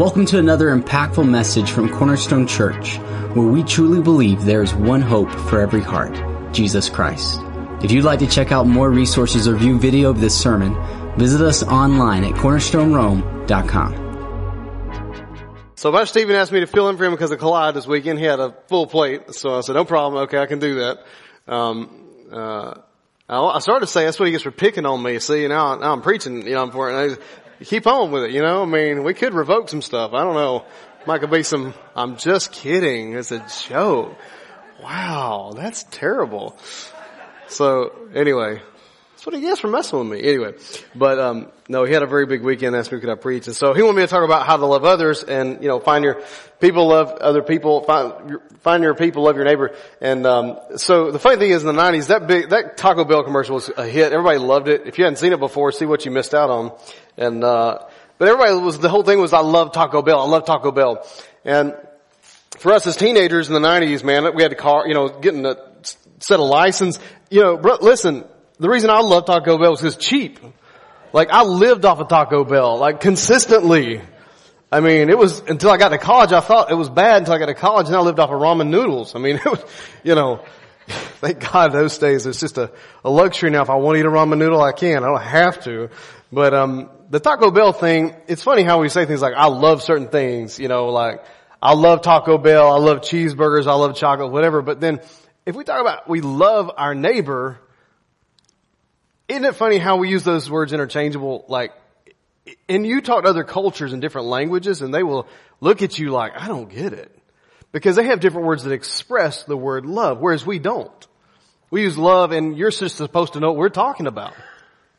Welcome to another impactful message from Cornerstone Church, where we truly believe there is one hope for every heart, Jesus Christ. If you'd like to check out more resources or view video of this sermon, visit us online at cornerstonerome.com. So Pastor Stephen asked me to fill in for him because of Collide this weekend. He had a full plate. So I said, no problem. Okay, I can do that. Um, uh, I started to say that's what he gets for picking on me. See, now, now I'm preaching, you know, for it. Keep on with it, you know. I mean, we could revoke some stuff. I don't know. Might could be some, I'm just kidding. It's a joke. Wow, that's terrible. So anyway, that's what he gets for messing with me. Anyway, but um, no, he had a very big weekend. Asked me could I preach, and so he wanted me to talk about how to love others, and you know, find your people love other people, find find your people love your neighbor. And um, so the funny thing is, in the '90s, that big that Taco Bell commercial was a hit. Everybody loved it. If you hadn't seen it before, see what you missed out on. And uh, but everybody was the whole thing was I love Taco Bell. I love Taco Bell, and for us as teenagers in the '90s, man, we had to car, you know, getting a set a license. You know, listen, the reason I love Taco Bell is because it's cheap. Like I lived off of Taco Bell, like consistently. I mean, it was until I got to college, I thought it was bad until I got to college and I lived off of ramen noodles. I mean, it was, you know, thank God those days it's just a, a luxury now. If I want to eat a ramen noodle, I can. I don't have to. But, um, the Taco Bell thing, it's funny how we say things like, I love certain things, you know, like, I love Taco Bell, I love cheeseburgers, I love chocolate, whatever. But then, if we talk about we love our neighbor, isn't it funny how we use those words interchangeable? Like, and you talk to other cultures in different languages and they will look at you like, I don't get it. Because they have different words that express the word love, whereas we don't. We use love and you're just supposed to know what we're talking about.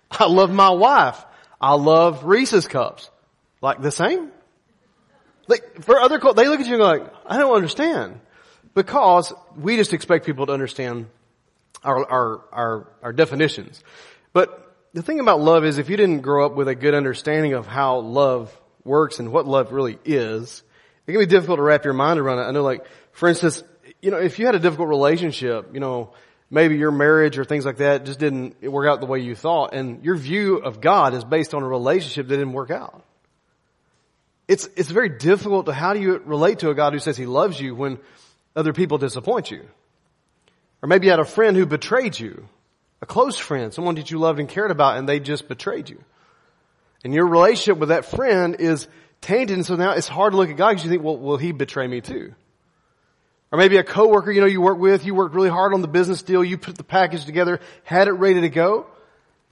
I love my wife. I love Reese's cups. Like the same? Like, for other, they look at you and go like, I don't understand. Because we just expect people to understand our, our, our, our definitions. But the thing about love is if you didn't grow up with a good understanding of how love works and what love really is, it can be difficult to wrap your mind around it. I know like, for instance, you know, if you had a difficult relationship, you know, maybe your marriage or things like that just didn't work out the way you thought and your view of God is based on a relationship that didn't work out. It's, it's very difficult to, how do you relate to a God who says he loves you when other people disappoint you? Or maybe you had a friend who betrayed you a close friend, someone that you loved and cared about and they just betrayed you. And your relationship with that friend is tainted and so now it's hard to look at God because you think, well, will he betray me too? Or maybe a coworker, you know, you work with, you worked really hard on the business deal, you put the package together, had it ready to go,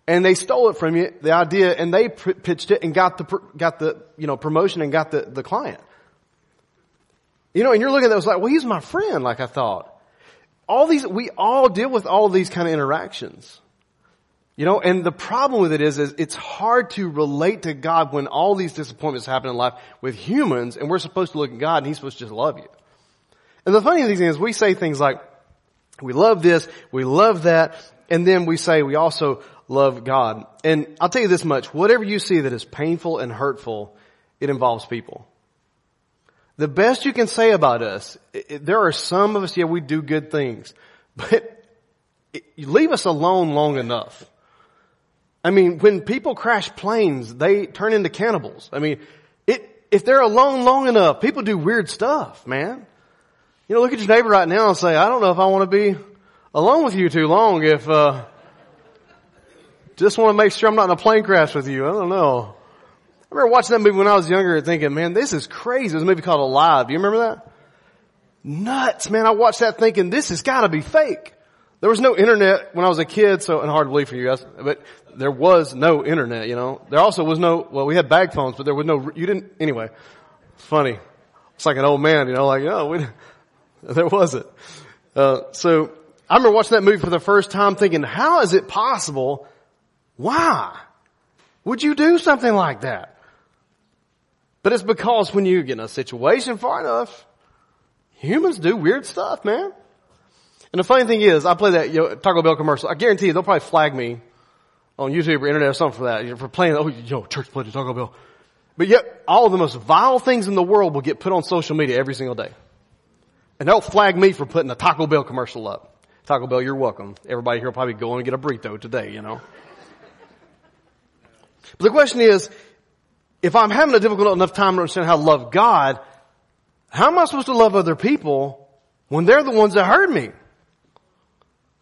and they stole it from you, the idea, and they pitched it and got the, got the, you know, promotion and got the, the client. You know, and you're looking at that, was like, well, he's my friend, like I thought all these, we all deal with all these kind of interactions. You know, and the problem with it is, is it's hard to relate to God when all these disappointments happen in life with humans and we're supposed to look at God and He's supposed to just love you. And the funny thing is we say things like, we love this, we love that, and then we say we also love God. And I'll tell you this much, whatever you see that is painful and hurtful, it involves people. The best you can say about us, it, there are some of us, yeah, we do good things, but it, leave us alone long enough. I mean, when people crash planes, they turn into cannibals. I mean, it, if they're alone long enough, people do weird stuff, man. You know, look at your neighbor right now and say, I don't know if I want to be alone with you too long if, uh, just want to make sure I'm not in a plane crash with you. I don't know. I remember watching that movie when I was younger thinking, man, this is crazy. It was a movie called Alive. Do you remember that? Nuts, man. I watched that thinking, this has gotta be fake. There was no internet when I was a kid, so, and hard to believe for you guys, but there was no internet, you know. There also was no, well, we had bag phones, but there was no, you didn't, anyway. It's funny. It's like an old man, you know, like, oh, we, there wasn't. Uh, so, I remember watching that movie for the first time thinking, how is it possible? Why? Would you do something like that? But it's because when you get in a situation far enough, humans do weird stuff, man. And the funny thing is, I play that Taco Bell commercial. I guarantee you, they'll probably flag me on YouTube or internet or something for that. For playing, oh, know, church played Taco Bell. But yet, all of the most vile things in the world will get put on social media every single day. And they'll flag me for putting a Taco Bell commercial up. Taco Bell, you're welcome. Everybody here will probably go and get a burrito today, you know. But the question is, if I'm having a difficult enough time to understand how to love God, how am I supposed to love other people when they're the ones that hurt me?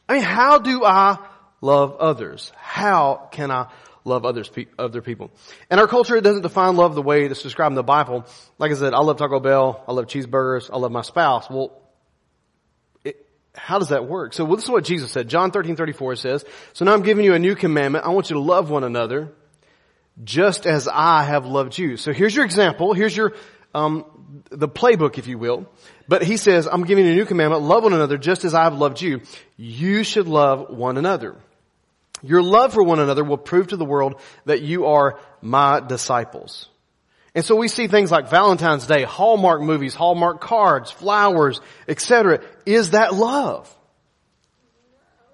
I mean, how do I love others? How can I love others, other people? In our culture, it doesn't define love the way it's described in the Bible. Like I said, I love Taco Bell, I love cheeseburgers, I love my spouse. Well, how does that work? So well, this is what Jesus said. John 13, 34 says, So now I'm giving you a new commandment. I want you to love one another just as I have loved you. So here's your example. Here's your, um, the playbook, if you will. But he says, I'm giving you a new commandment. Love one another just as I have loved you. You should love one another. Your love for one another will prove to the world that you are my disciples. And so we see things like Valentine's Day, Hallmark movies, Hallmark cards, flowers, etc. Is that love?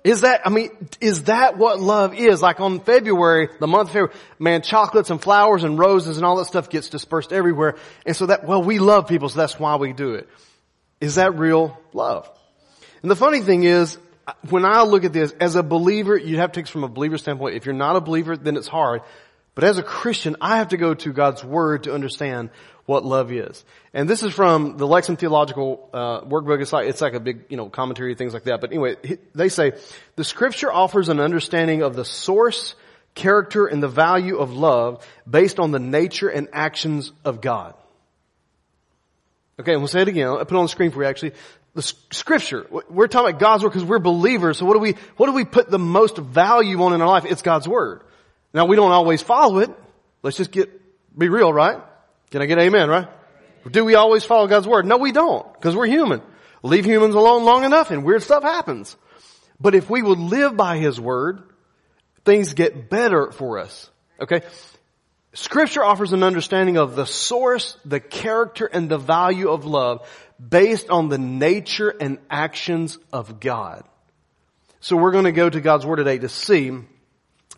Is that, I mean, is that what love is? Like on February, the month of February, man, chocolates and flowers and roses and all that stuff gets dispersed everywhere. And so that, well, we love people, so that's why we do it. Is that real love? And the funny thing is, when I look at this, as a believer, you have to take from a believer standpoint. If you're not a believer, then it's hard. But as a Christian, I have to go to God's Word to understand what love is. And this is from the Lexham Theological uh, Wordbook. It's like it's like a big you know commentary, things like that. But anyway, they say the Scripture offers an understanding of the source, character, and the value of love based on the nature and actions of God. Okay, and we'll say it again. I'll put it on the screen for you. Actually, the Scripture. We're talking about God's word because we're believers. So what do we what do we put the most value on in our life? It's God's word. Now we don't always follow it. Let's just get be real, right? Can I get amen, right? Do we always follow God's word? No, we don't, because we're human. Leave humans alone long enough and weird stuff happens. But if we would live by His word, things get better for us. Okay? Scripture offers an understanding of the source, the character, and the value of love based on the nature and actions of God. So we're going to go to God's Word today to see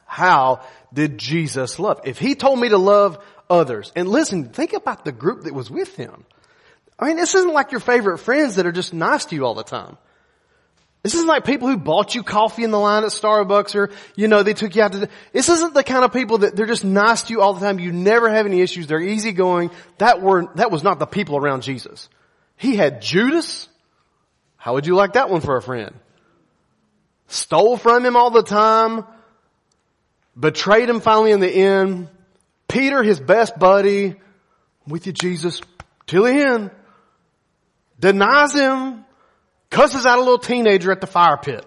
how did Jesus love. If He told me to love others. And listen, think about the group that was with him. I mean, this isn't like your favorite friends that are just nice to you all the time. This isn't like people who bought you coffee in the line at Starbucks or, you know, they took you out to, this isn't the kind of people that they're just nice to you all the time. You never have any issues. They're easygoing. That were, that was not the people around Jesus. He had Judas. How would you like that one for a friend? Stole from him all the time. Betrayed him finally in the end. Peter, his best buddy, with you Jesus, till the end, denies him, cusses out a little teenager at the fire pit.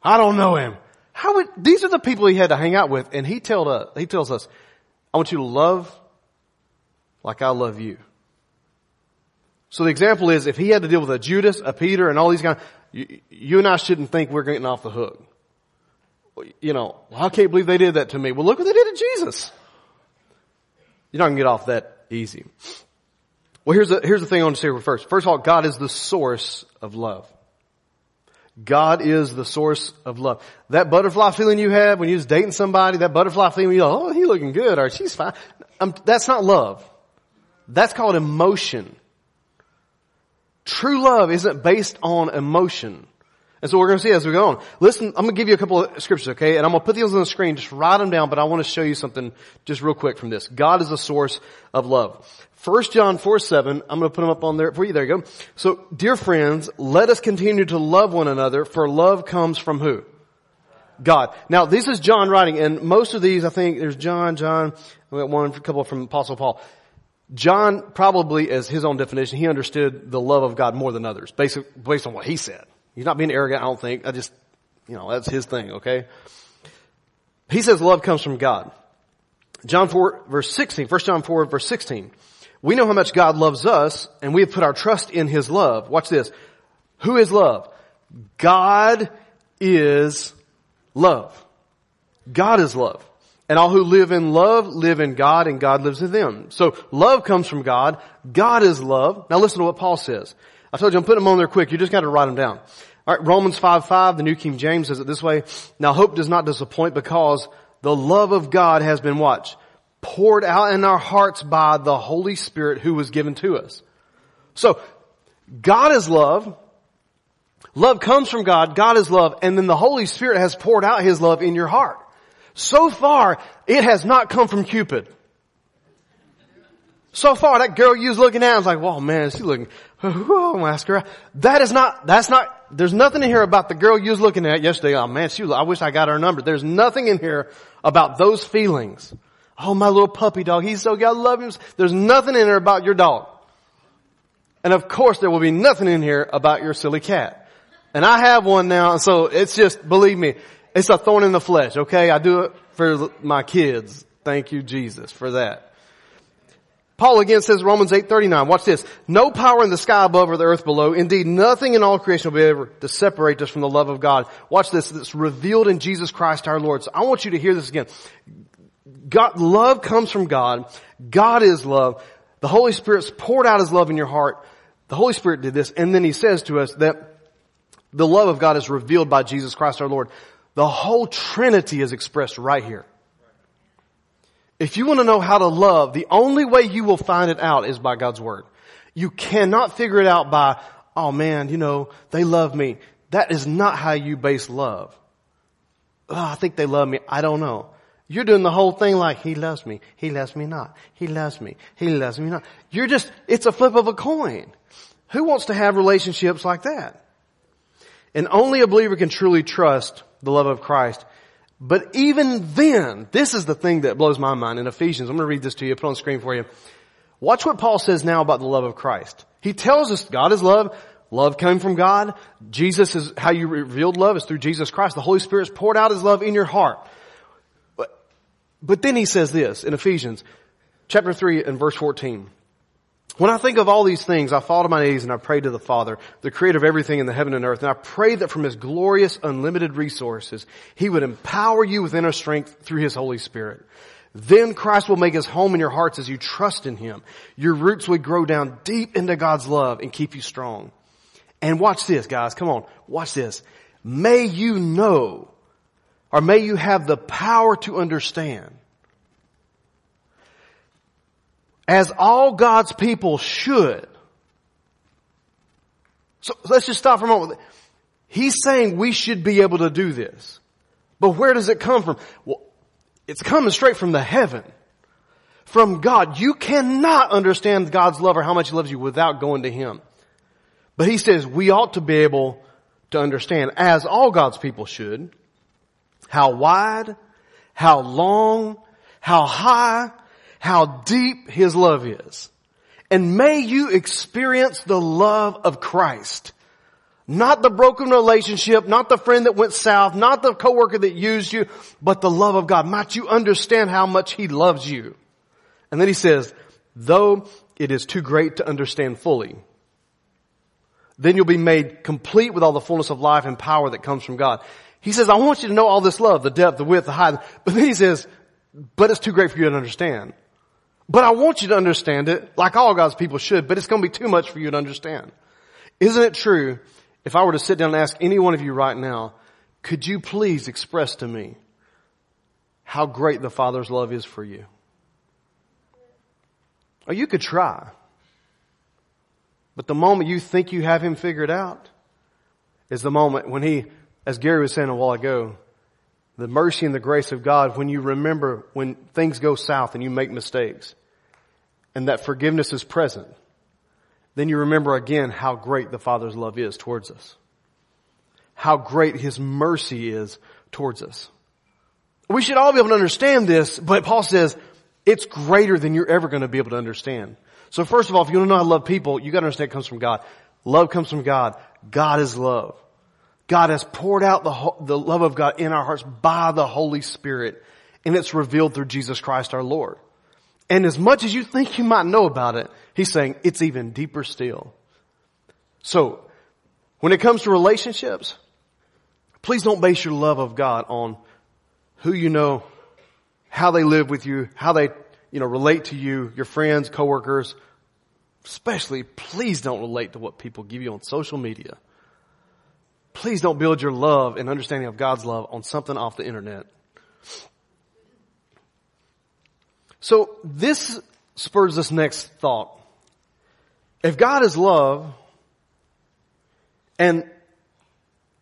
I don't know him. How would, these are the people he had to hang out with, and he told us, uh, he tells us, I want you to love like I love you. So the example is, if he had to deal with a Judas, a Peter, and all these guys, you, you and I shouldn't think we're getting off the hook you know, I can't believe they did that to me. Well, look what they did to Jesus. You're not going to get off that easy. Well, here's the, here's the thing I want to say first. First of all, God is the source of love. God is the source of love. That butterfly feeling you have when you're just dating somebody, that butterfly feeling, you go, oh, he's looking good, or she's fine. Um, that's not love. That's called emotion. True love isn't based on emotion. And so we're going to see as we go on. Listen, I'm going to give you a couple of scriptures, okay? And I'm going to put these on the screen. Just write them down, but I want to show you something just real quick from this. God is a source of love. 1 John 4, 7, I'm going to put them up on there for you. There you go. So, dear friends, let us continue to love one another, for love comes from who? God. Now, this is John writing, and most of these, I think, there's John, John, we got one, a couple from Apostle Paul. John probably, as his own definition, he understood the love of God more than others, based, based on what he said. He's not being arrogant, I don't think. I just, you know, that's his thing, okay? He says love comes from God. John 4 verse 16, 1 John 4 verse 16. We know how much God loves us and we have put our trust in His love. Watch this. Who is love? God is love. God is love. And all who live in love live in God and God lives in them. So love comes from God. God is love. Now listen to what Paul says. I told you I'm putting them on there quick. You just got to write them down. All right, Romans 5, 5, the New King James says it this way. Now hope does not disappoint because the love of God has been what? Poured out in our hearts by the Holy Spirit who was given to us. So, God is love. Love comes from God. God is love. And then the Holy Spirit has poured out His love in your heart. So far, it has not come from Cupid. So far, that girl you was looking at, I was like, whoa man, she's looking, oh, my ask That is not, that's not, there's nothing in here about the girl you was looking at yesterday. Oh man, she I wish I got her number. There's nothing in here about those feelings. Oh, my little puppy dog, he's so good, I love him. There's nothing in here about your dog. And of course there will be nothing in here about your silly cat. And I have one now, so it's just, believe me, it's a thorn in the flesh, okay? I do it for my kids. Thank you, Jesus, for that. Paul again says Romans 8:39. Watch this. No power in the sky above or the earth below. Indeed, nothing in all creation will be able to separate us from the love of God. Watch this. It's revealed in Jesus Christ our Lord. So I want you to hear this again. God, love comes from God. God is love. The Holy Spirit's poured out His love in your heart. The Holy Spirit did this. And then He says to us that the love of God is revealed by Jesus Christ our Lord. The whole Trinity is expressed right here. If you want to know how to love, the only way you will find it out is by God's Word. You cannot figure it out by, oh man, you know, they love me. That is not how you base love. Oh, I think they love me. I don't know. You're doing the whole thing like, he loves me, he loves me not, he loves me, he loves me not. You're just, it's a flip of a coin. Who wants to have relationships like that? And only a believer can truly trust the love of Christ but even then, this is the thing that blows my mind in Ephesians. I'm going to read this to you, put on screen for you. Watch what Paul says now about the love of Christ. He tells us God is love. Love came from God. Jesus is how you revealed love is through Jesus Christ. The Holy Spirit's poured out His love in your heart. But, but then he says this in Ephesians chapter 3 and verse 14. When I think of all these things, I fall to my knees and I pray to the Father, the creator of everything in the heaven and earth, and I pray that from His glorious, unlimited resources, He would empower you with inner strength through His Holy Spirit. Then Christ will make His home in your hearts as you trust in Him. Your roots would grow down deep into God's love and keep you strong. And watch this, guys. Come on. Watch this. May you know, or may you have the power to understand as all God's people should. So let's just stop for a moment. He's saying we should be able to do this. But where does it come from? Well, it's coming straight from the heaven. From God. You cannot understand God's love or how much He loves you without going to Him. But He says we ought to be able to understand, as all God's people should, how wide, how long, how high, how deep His love is. And may you experience the love of Christ. Not the broken relationship, not the friend that went south, not the coworker that used you, but the love of God. Might you understand how much He loves you. And then He says, though it is too great to understand fully, then you'll be made complete with all the fullness of life and power that comes from God. He says, I want you to know all this love, the depth, the width, the height. But then he says, but it's too great for you to understand. But I want you to understand it like all God's people should, but it's going to be too much for you to understand. Isn't it true if I were to sit down and ask any one of you right now, could you please express to me how great the Father's love is for you? Or you could try. But the moment you think you have Him figured out is the moment when He, as Gary was saying a while ago, the mercy and the grace of God when you remember when things go south and you make mistakes and that forgiveness is present, then you remember again how great the Father's love is towards us. How great His mercy is towards us. We should all be able to understand this, but Paul says it's greater than you're ever going to be able to understand. So first of all, if you want to know how to love people, you got to understand it comes from God. Love comes from God. God is love. God has poured out the, the love of God in our hearts by the Holy Spirit and it's revealed through Jesus Christ our Lord. And as much as you think you might know about it, He's saying it's even deeper still. So, when it comes to relationships, please don't base your love of God on who you know, how they live with you, how they, you know, relate to you, your friends, coworkers. Especially, please don't relate to what people give you on social media. Please don't build your love and understanding of God's love on something off the internet. So this spurs this next thought. If God is love, and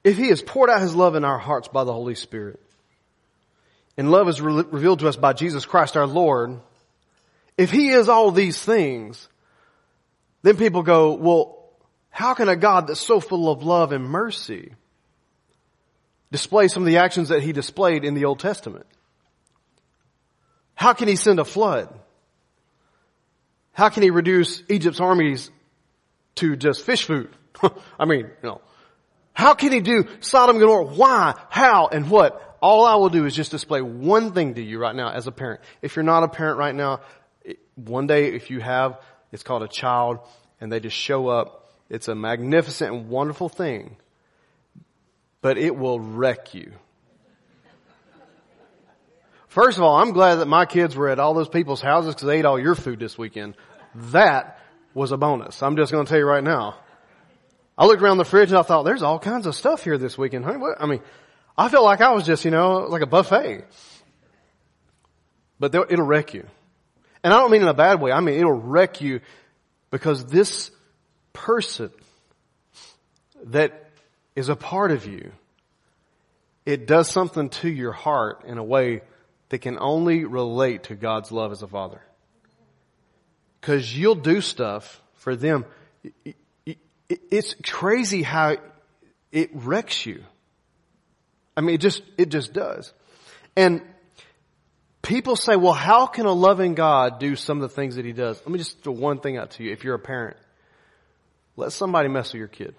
if He has poured out His love in our hearts by the Holy Spirit, and love is re- revealed to us by Jesus Christ our Lord, if he is all these things, then people go, well, how can a God that's so full of love and mercy display some of the actions that he displayed in the Old Testament? How can he send a flood? How can he reduce Egypt's armies to just fish food? I mean, you know, how can he do Sodom and Gomorrah? Why? How? And what? All I will do is just display one thing to you right now as a parent. If you're not a parent right now, one day if you have, it's called a child and they just show up. It's a magnificent and wonderful thing, but it will wreck you. First of all, I'm glad that my kids were at all those people's houses because they ate all your food this weekend. That was a bonus. I'm just going to tell you right now. I looked around the fridge and I thought, there's all kinds of stuff here this weekend. Honey, what? I mean, I felt like I was just, you know, like a buffet. But it'll wreck you. And I don't mean in a bad way. I mean, it'll wreck you because this person that is a part of you, it does something to your heart in a way that can only relate to God's love as a father. Cause you'll do stuff for them. It's crazy how it wrecks you. I mean, it just, it just does. And people say, well, how can a loving God do some of the things that he does? Let me just throw one thing out to you. If you're a parent, let somebody mess with your kid.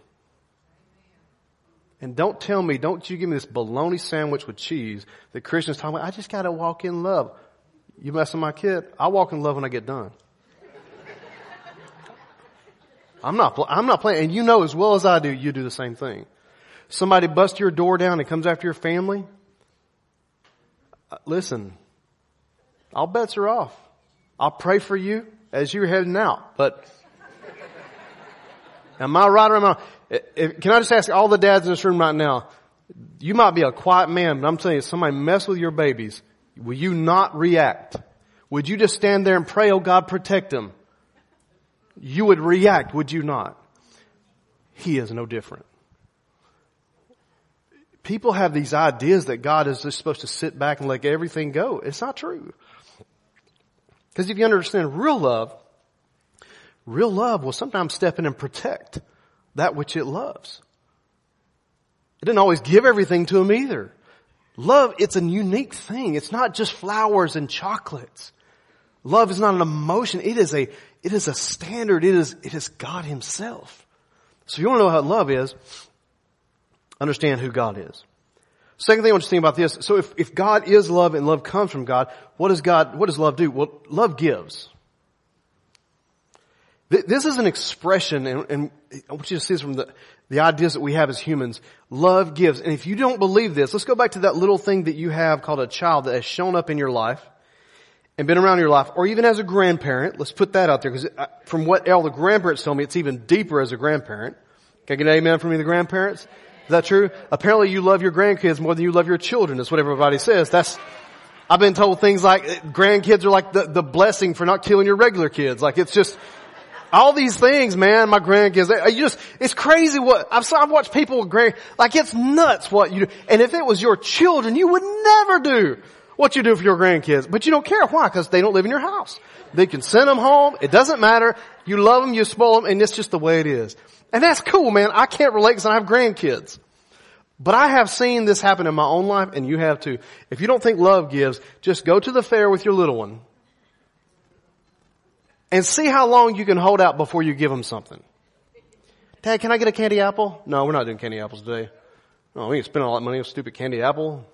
And don't tell me, don't you give me this bologna sandwich with cheese that Christians talk about, I just gotta walk in love. You messing my kid? I walk in love when I get done. I'm not, I'm not playing, and you know as well as I do, you do the same thing. Somebody busts your door down and comes after your family. Uh, listen, all bets are off. I'll pray for you as you're heading out, but am I right or am I? If, eh, eh, can I just ask all the dads in this room right now? You might be a quiet man, but I'm telling you, somebody mess with your babies. Will you not react? Would you just stand there and pray, oh God, protect them? You would react, would you not? He is no different. People have these ideas that God is just supposed to sit back and let everything go. It's not true. Because if you understand real love, real love will sometimes step in and protect that which it loves. It didn't always give everything to him either. Love, it's a unique thing. It's not just flowers and chocolates. Love is not an emotion. It is a, it is a standard. It is, it is God himself. So if you want to know how love is, understand who God is. Second thing I want you to think about this. So if, if God is love and love comes from God, what does God, what does love do? Well, love gives. This is an expression, and, and I want you to see this from the, the ideas that we have as humans. Love gives. And if you don't believe this, let's go back to that little thing that you have called a child that has shown up in your life and been around your life, or even as a grandparent. Let's put that out there, because uh, from what all the grandparents tell me, it's even deeper as a grandparent. Can I get an amen from me, the grandparents? Is that true? Apparently you love your grandkids more than you love your children. That's what everybody says. That's, I've been told things like eh, grandkids are like the, the blessing for not killing your regular kids. Like it's just, all these things, man, my grandkids, they, you just, it's crazy what, I've, I've watched people with grand, like it's nuts what you do. And if it was your children, you would never do what you do for your grandkids. But you don't care. Why? Because they don't live in your house. They can send them home. It doesn't matter. You love them, you spoil them, and it's just the way it is. And that's cool, man. I can't relate because I have grandkids. But I have seen this happen in my own life, and you have too. If you don't think love gives, just go to the fair with your little one and see how long you can hold out before you give them something. Dad, can I get a candy apple? No, we're not doing candy apples today. No, we ain't spending all that money on stupid candy apple.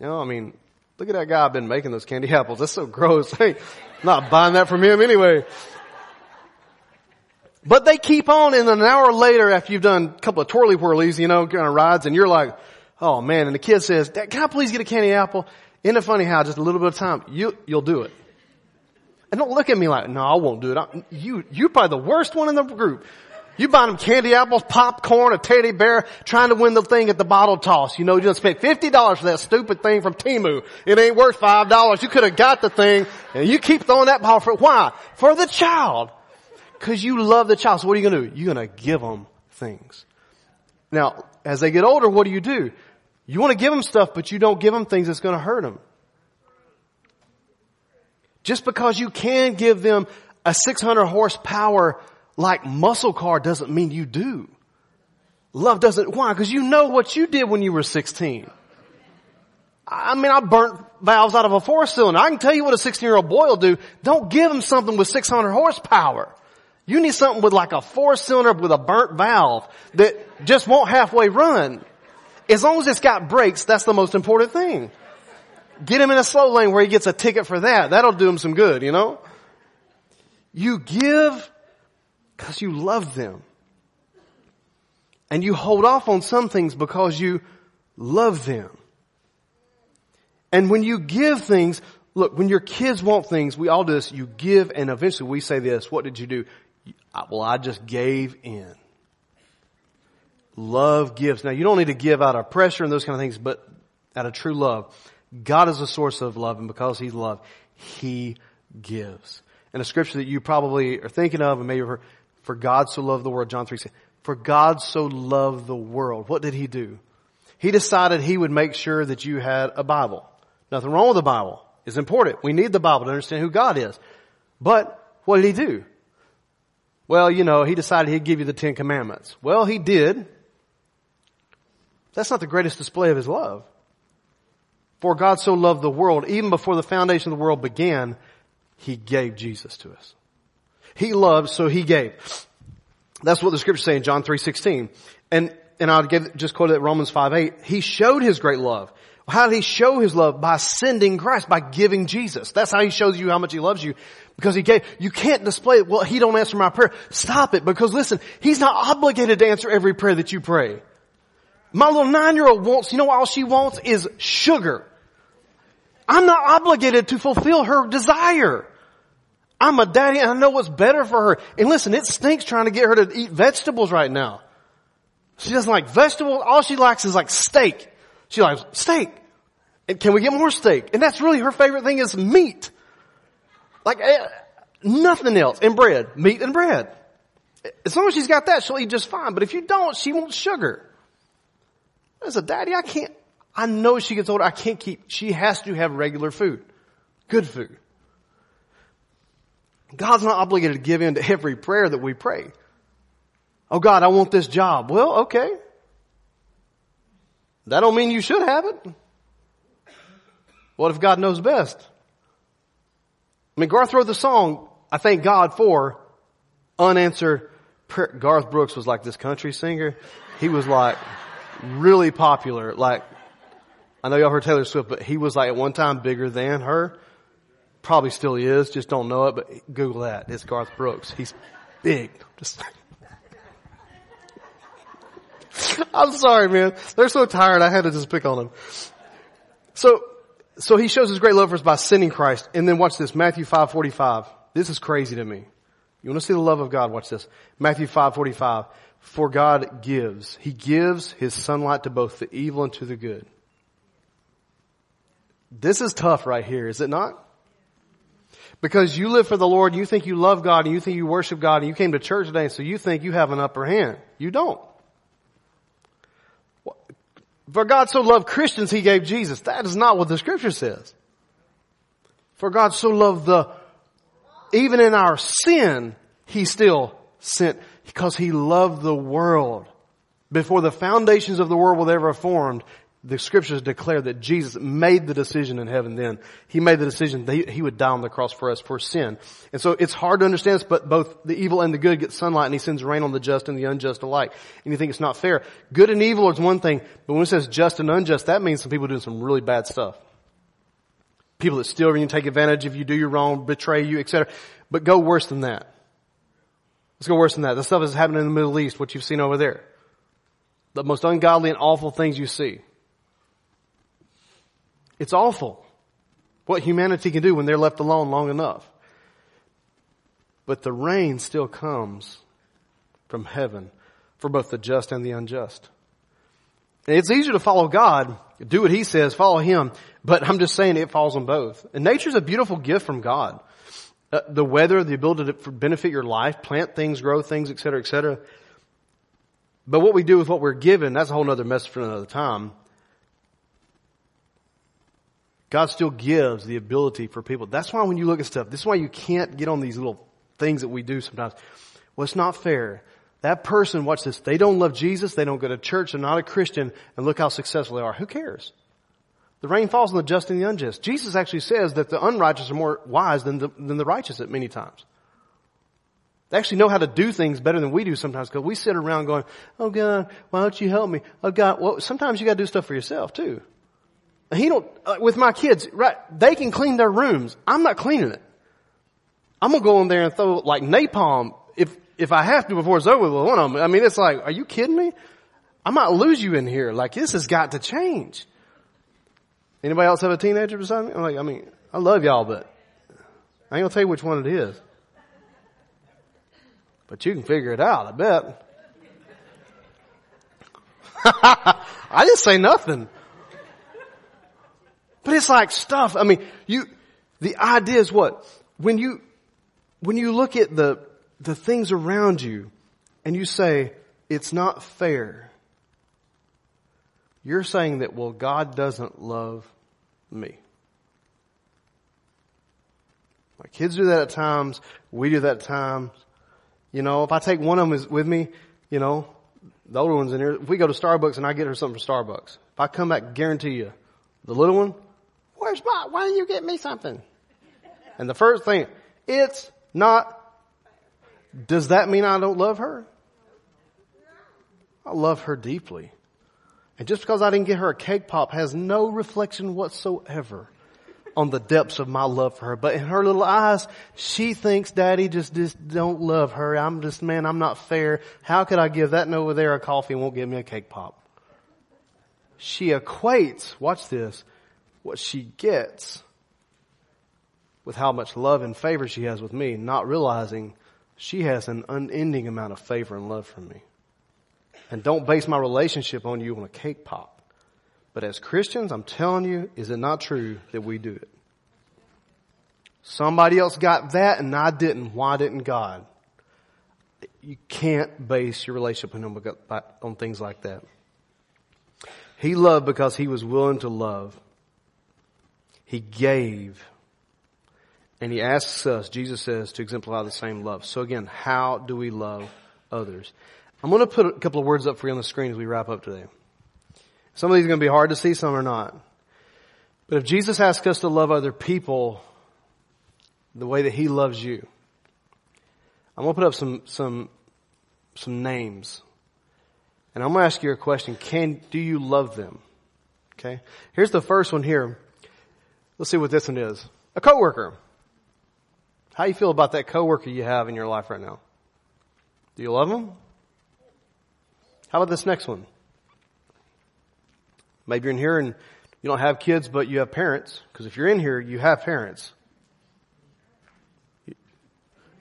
You know, I mean, look at that guy I've been making those candy apples. That's so gross. Hey, not buying that from him anyway. But they keep on and an hour later after you've done a couple of twirly whirlies, you know, kind of rides and you're like, oh man, and the kid says, Dad, can I please get a candy apple? Isn't it funny how just a little bit of time, you, you'll do it. And don't look at me like, no, I won't do it. I, you, you're probably the worst one in the group. You buy them candy apples, popcorn, a teddy bear, trying to win the thing at the bottle toss. You know, you just spent $50 for that stupid thing from Temu. It ain't worth $5. You could have got the thing and you keep throwing that ball for, why? For the child. Cause you love the child. So what are you to do? You're to give them things. Now, as they get older, what do you do? You want to give them stuff, but you don't give them things that's going to hurt them. Just because you can give them a 600 horsepower like muscle car doesn't mean you do. Love doesn't, why? Because you know what you did when you were 16. I mean, I burnt valves out of a four cylinder. I can tell you what a 16 year old boy will do. Don't give him something with 600 horsepower. You need something with like a four cylinder with a burnt valve that just won't halfway run. As long as it's got brakes, that's the most important thing. Get him in a slow lane where he gets a ticket for that. That'll do him some good, you know? You give because you love them. And you hold off on some things because you love them. And when you give things, look, when your kids want things, we all do this, you give and eventually we say this, what did you do? Well, I just gave in. Love gives. Now you don't need to give out of pressure and those kind of things, but out of true love. God is a source of love and because He's love, He gives. And a scripture that you probably are thinking of and maybe heard, for God so loved the world, John 3, says, for God so loved the world. What did He do? He decided He would make sure that you had a Bible. Nothing wrong with the Bible. It's important. We need the Bible to understand who God is. But what did He do? Well, you know, He decided He'd give you the Ten Commandments. Well, He did. That's not the greatest display of His love. For God so loved the world, even before the foundation of the world began, He gave Jesus to us. He loved, so He gave. That's what the scriptures say in John 3.16. And, and I'll give, just quote it Romans 5.8. He showed His great love. How did He show His love? By sending Christ, by giving Jesus. That's how He shows you how much He loves you. Because He gave, you can't display it, well, He don't answer my prayer. Stop it, because listen, He's not obligated to answer every prayer that you pray. My little nine-year-old wants, you know what all she wants is sugar. I'm not obligated to fulfill her desire. I'm a daddy and I know what's better for her. And listen, it stinks trying to get her to eat vegetables right now. She doesn't like vegetables. All she likes is like steak. She likes steak. And can we get more steak? And that's really her favorite thing is meat. Like eh, nothing else. And bread. Meat and bread. As long as she's got that, she'll eat just fine. But if you don't, she wants sugar. As a daddy, I can't, I know she gets older, I can't keep, she has to have regular food. Good food. God's not obligated to give in to every prayer that we pray. Oh God, I want this job. Well, okay. That don't mean you should have it. What if God knows best? I mean, Garth wrote the song, I thank God for unanswered prayer. Garth Brooks was like this country singer. He was like really popular. Like, I know y'all heard Taylor Swift, but he was like at one time bigger than her. Probably still is, just don't know it, but Google that. It's Garth Brooks. He's big. Just, I'm sorry, man. They're so tired. I had to just pick on them. So, so he shows his great love for us by sending Christ. And then watch this, Matthew 5:45. This is crazy to me. You want to see the love of God? Watch this. Matthew 5:45. For God gives. He gives His sunlight to both the evil and to the good. This is tough right here, is it not? Because you live for the Lord, you think you love God, and you think you worship God, and you came to church today, so you think you have an upper hand. You don't. For God so loved Christians, He gave Jesus. That is not what the scripture says. For God so loved the, even in our sin, He still sent because he loved the world. Before the foundations of the world were ever formed, the scriptures declare that Jesus made the decision in heaven then. He made the decision that he would die on the cross for us for sin. And so it's hard to understand this, but both the evil and the good get sunlight and he sends rain on the just and the unjust alike. And you think it's not fair. Good and evil is one thing, but when it says just and unjust, that means some people doing some really bad stuff. People that steal you, take advantage of you, do you wrong, betray you, etc. But go worse than that. Let's go worse than that. The stuff that's happening in the Middle East, what you've seen over there. The most ungodly and awful things you see. It's awful what humanity can do when they're left alone long enough. But the rain still comes from heaven for both the just and the unjust. It's easier to follow God, do what He says, follow Him, but I'm just saying it falls on both. And nature's a beautiful gift from God. Uh, the weather, the ability to benefit your life, plant things, grow things, et cetera, et cetera. But what we do with what we're given, that's a whole other message for another time. God still gives the ability for people. That's why when you look at stuff, this is why you can't get on these little things that we do sometimes. Well, it's not fair. That person, watch this, they don't love Jesus, they don't go to church, they're not a Christian, and look how successful they are. Who cares? The rain falls on the just and the unjust. Jesus actually says that the unrighteous are more wise than the, than the righteous at many times. They actually know how to do things better than we do sometimes because we sit around going, oh God, why don't you help me? Oh God, well sometimes you gotta do stuff for yourself too. He don't, uh, with my kids, right, they can clean their rooms. I'm not cleaning it. I'm gonna go in there and throw like napalm if, if I have to before it's over with one of them. I mean, it's like, are you kidding me? I might lose you in here. Like this has got to change. Anybody else have a teenager beside me? I'm like, I mean, I love y'all, but I ain't gonna tell you which one it is. But you can figure it out, I bet. I didn't say nothing. But it's like stuff. I mean, you, the idea is what? When you, when you look at the, the things around you and you say, it's not fair, you're saying that, well, God doesn't love me. My kids do that at times. We do that at times. You know, if I take one of them with me, you know, the older one's in here. If we go to Starbucks and I get her something from Starbucks, if I come back, guarantee you, the little one, where's my, why didn't you get me something? And the first thing, it's not, does that mean I don't love her? I love her deeply. And just because I didn't get her a cake pop has no reflection whatsoever on the depths of my love for her. But in her little eyes, she thinks daddy just, just don't love her. I'm just, man, I'm not fair. How could I give that over there a coffee and won't give me a cake pop? She equates, watch this, what she gets with how much love and favor she has with me, not realizing she has an unending amount of favor and love for me. And don't base my relationship on you on a cake pop. But as Christians, I'm telling you, is it not true that we do it? Somebody else got that and I didn't. Why didn't God? You can't base your relationship on things like that. He loved because He was willing to love. He gave. And He asks us, Jesus says, to exemplify the same love. So again, how do we love others? I'm going to put a couple of words up for you on the screen as we wrap up today. Some of these are going to be hard to see, some are not. But if Jesus asks us to love other people the way that He loves you, I'm going to put up some, some, some names. And I'm going to ask you a question. Can, do you love them? Okay. Here's the first one here. Let's see what this one is. A coworker. How you feel about that coworker you have in your life right now? Do you love them? How about this next one? Maybe you're in here and you don't have kids, but you have parents. Because if you're in here, you have parents.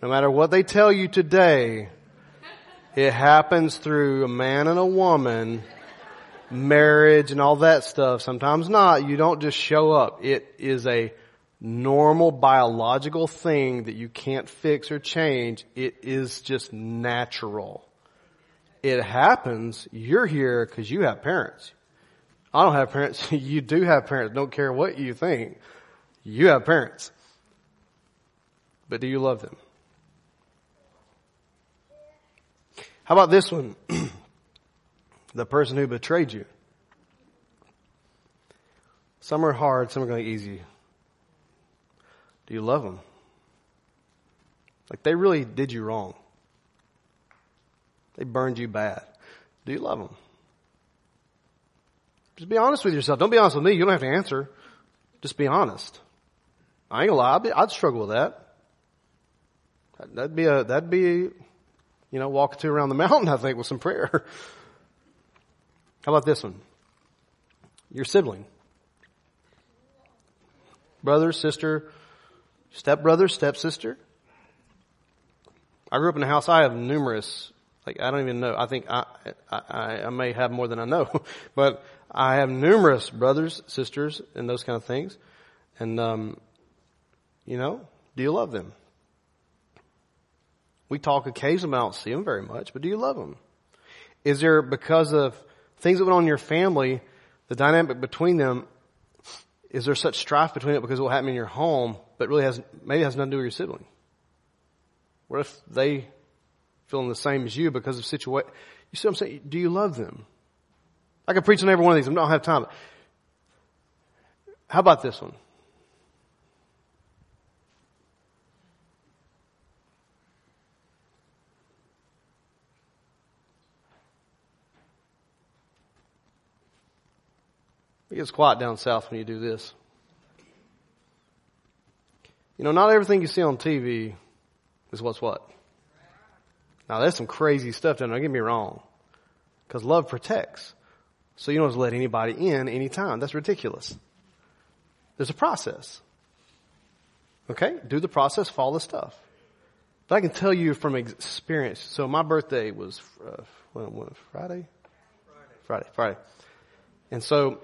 No matter what they tell you today, it happens through a man and a woman, marriage and all that stuff. Sometimes not. You don't just show up. It is a normal biological thing that you can't fix or change. It is just natural. It happens. You're here because you have parents. I don't have parents. you do have parents. Don't care what you think. You have parents. But do you love them? How about this one? the person who betrayed you. Some are hard, some are going easy. Do you love them? Like they really did you wrong. They burned you bad. Do you love them? Just be honest with yourself. Don't be honest with me. You don't have to answer. Just be honest. I ain't gonna lie. I'd, be, I'd struggle with that. That'd be a, that'd be, you know, walking to around the mountain, I think, with some prayer. How about this one? Your sibling. Brother, sister, stepbrother, stepsister. I grew up in a house, I have numerous, like, I don't even know, I think I, I, I may have more than I know, but I have numerous brothers, sisters, and those kind of things. And, um, you know, do you love them? We talk occasionally, I don't see them very much, but do you love them? Is there, because of things that went on in your family, the dynamic between them, is there such strife between it because of what happened in your home, but really has, maybe has nothing to do with your sibling? What if they feeling the same as you because of situation? You see what I'm saying? Do you love them? I could preach on every one of these. I don't have time. How about this one? Gets quiet down south when you do this. You know, not everything you see on TV is what's what. Now there's some crazy stuff down there, don't get me wrong. Cause love protects. So you don't just let anybody in anytime. That's ridiculous. There's a process. Okay? Do the process, follow the stuff. But I can tell you from experience. So my birthday was, uh, when, when, Friday? Friday? Friday, Friday. And so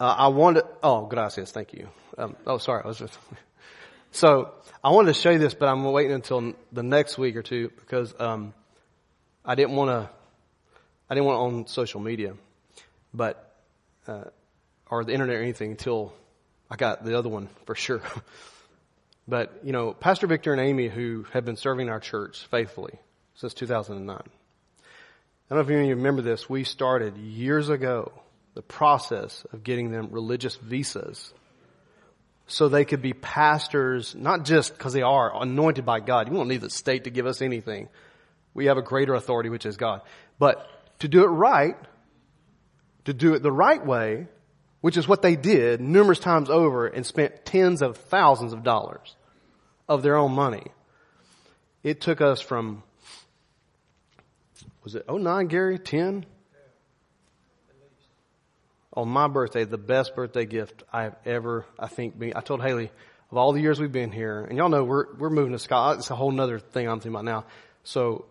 uh, I wanted, oh, gracias, thank you. Um, oh, sorry, I was just, so I wanted to show you this, but I'm waiting until the next week or two because, um, I didn't want to, I didn't want it on social media, but, uh, or the internet or anything until I got the other one for sure. but, you know, Pastor Victor and Amy who have been serving our church faithfully since 2009. I don't know if any of you remember this. We started years ago the process of getting them religious visas so they could be pastors, not just because they are anointed by God. You won't need the state to give us anything. We have a greater authority, which is God. But to do it right, to do it the right way, which is what they did numerous times over and spent tens of thousands of dollars of their own money. It took us from, was it 09, Gary? 10? On my birthday, the best birthday gift I have ever, I think, been. I told Haley, of all the years we've been here, and y'all know we're, we're moving to Scotland. It's a whole nother thing I'm thinking about now. So,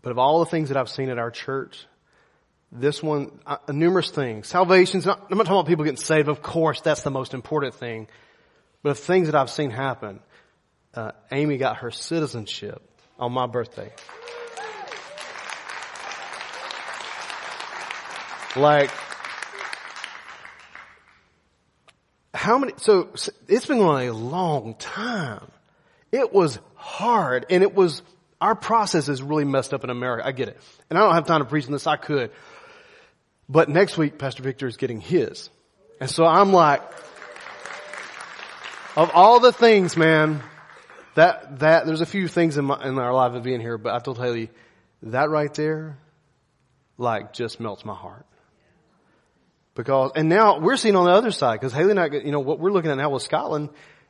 but of all the things that I've seen at our church, this one, uh, numerous things. Salvation's not, I'm not talking about people getting saved. Of course, that's the most important thing. But of things that I've seen happen, uh, Amy got her citizenship on my birthday. Like, how many, so it's been a long time. It was hard and it was, our process is really messed up in America. I get it. And I don't have time to preach on this. I could. But next week, Pastor Victor is getting his. And so I'm like, of all the things, man, that, that, there's a few things in my, in our life of being here, but I told Haley, that right there, like just melts my heart. Because, and now we're seeing on the other side, because Haley and I, you know, what we're looking at now with Scotland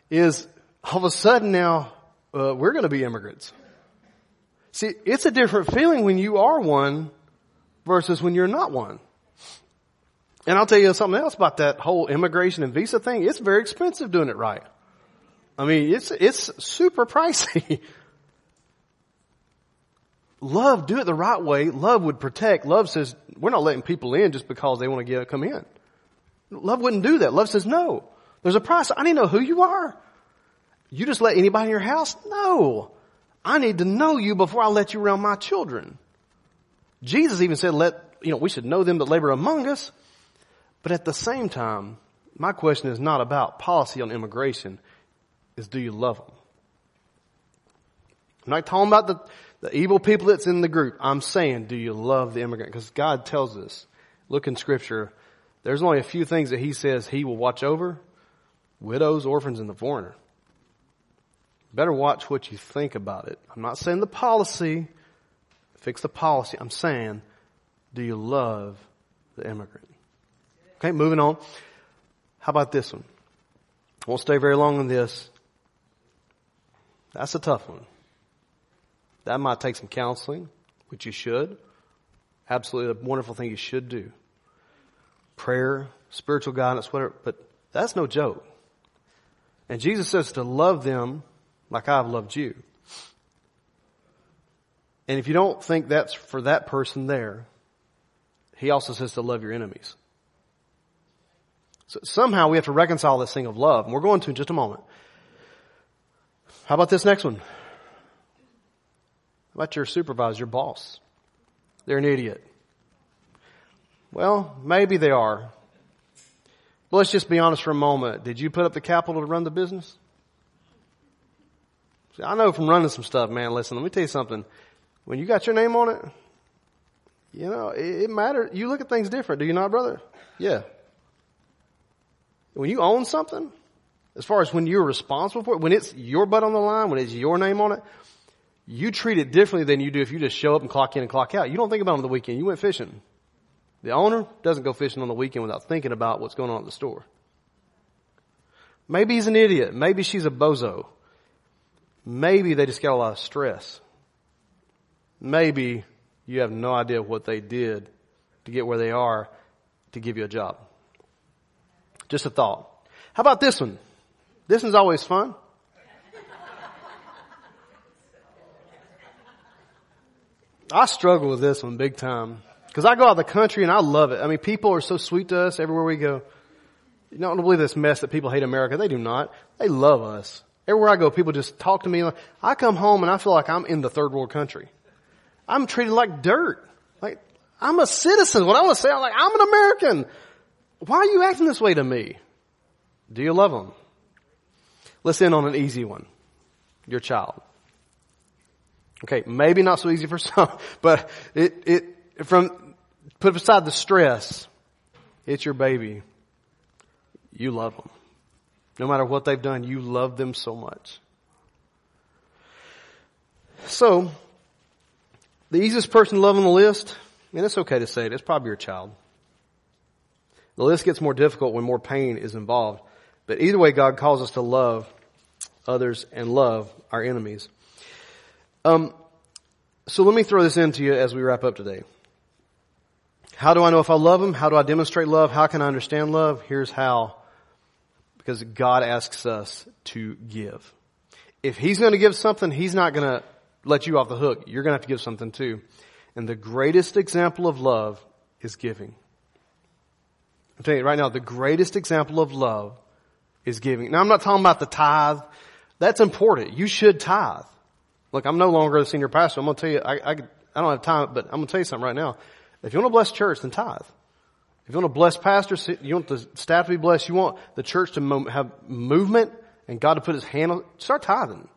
is all of a sudden now, uh, we're going to be immigrants. See, it's a different feeling when you are one versus when you're not one. And I'll tell you something else about that whole immigration and visa thing. It's very expensive doing it right. I mean, it's, it's super pricey. Love, do it the right way. Love would protect. Love says, we're not letting people in just because they want to get, come in. Love wouldn't do that. Love says, no. There's a process. I need to know who you are. You just let anybody in your house? No. I need to know you before I let you around my children. Jesus even said, let, you know, we should know them that labor among us. But at the same time, my question is not about policy on immigration, is do you love them? I'm not talking about the, the evil people that's in the group. I'm saying, do you love the immigrant? Because God tells us, look in scripture, there's only a few things that he says he will watch over. Widows, orphans, and the foreigner. Better watch what you think about it. I'm not saying the policy, fix the policy. I'm saying, do you love the immigrant? Okay, moving on. How about this one? Won't stay very long on this. That's a tough one. That might take some counseling, which you should. Absolutely a wonderful thing you should do. Prayer, spiritual guidance, whatever, but that's no joke. And Jesus says to love them like I've loved you. And if you don't think that's for that person there, he also says to love your enemies. So somehow we have to reconcile this thing of love, and we're going to in just a moment. How about this next one? About your supervisor, your boss? They're an idiot. Well, maybe they are. But let's just be honest for a moment. Did you put up the capital to run the business? See, I know from running some stuff, man, listen, let me tell you something. When you got your name on it, you know, it, it matters. You look at things different, do you not, brother? Yeah. When you own something, as far as when you're responsible for it, when it's your butt on the line, when it's your name on it, you treat it differently than you do if you just show up and clock in and clock out. You don't think about it on the weekend. You went fishing. The owner doesn't go fishing on the weekend without thinking about what's going on at the store. Maybe he's an idiot. Maybe she's a bozo. Maybe they just got a lot of stress. Maybe you have no idea what they did to get where they are to give you a job. Just a thought. How about this one? This one's always fun. I struggle with this one big time. Cause I go out of the country and I love it. I mean, people are so sweet to us everywhere we go. You don't believe this mess that people hate America. They do not. They love us. Everywhere I go, people just talk to me. I come home and I feel like I'm in the third world country. I'm treated like dirt. Like, I'm a citizen. What I want to say, I'm like, I'm an American. Why are you acting this way to me? Do you love them? Let's end on an easy one. Your child. Okay, maybe not so easy for some, but it, it, from, put aside the stress, it's your baby. You love them. No matter what they've done, you love them so much. So, the easiest person to love on the list, and it's okay to say it, it's probably your child. The list gets more difficult when more pain is involved. But either way, God calls us to love others and love our enemies. Um, so let me throw this into you as we wrap up today. How do I know if I love them? How do I demonstrate love? How can I understand love? Here's how. Because God asks us to give. If He's going to give something, He's not going to let you off the hook. You're going to have to give something too. And the greatest example of love is giving. I'm telling you right now, the greatest example of love is giving. Now I'm not talking about the tithe. That's important. You should tithe. Look, I'm no longer the senior pastor. I'm going to tell you, I, I, I don't have time, but I'm going to tell you something right now. If you want to bless church, then tithe. If you want to bless pastors, you want the staff to be blessed, you want the church to have movement and God to put his hand on, start tithing.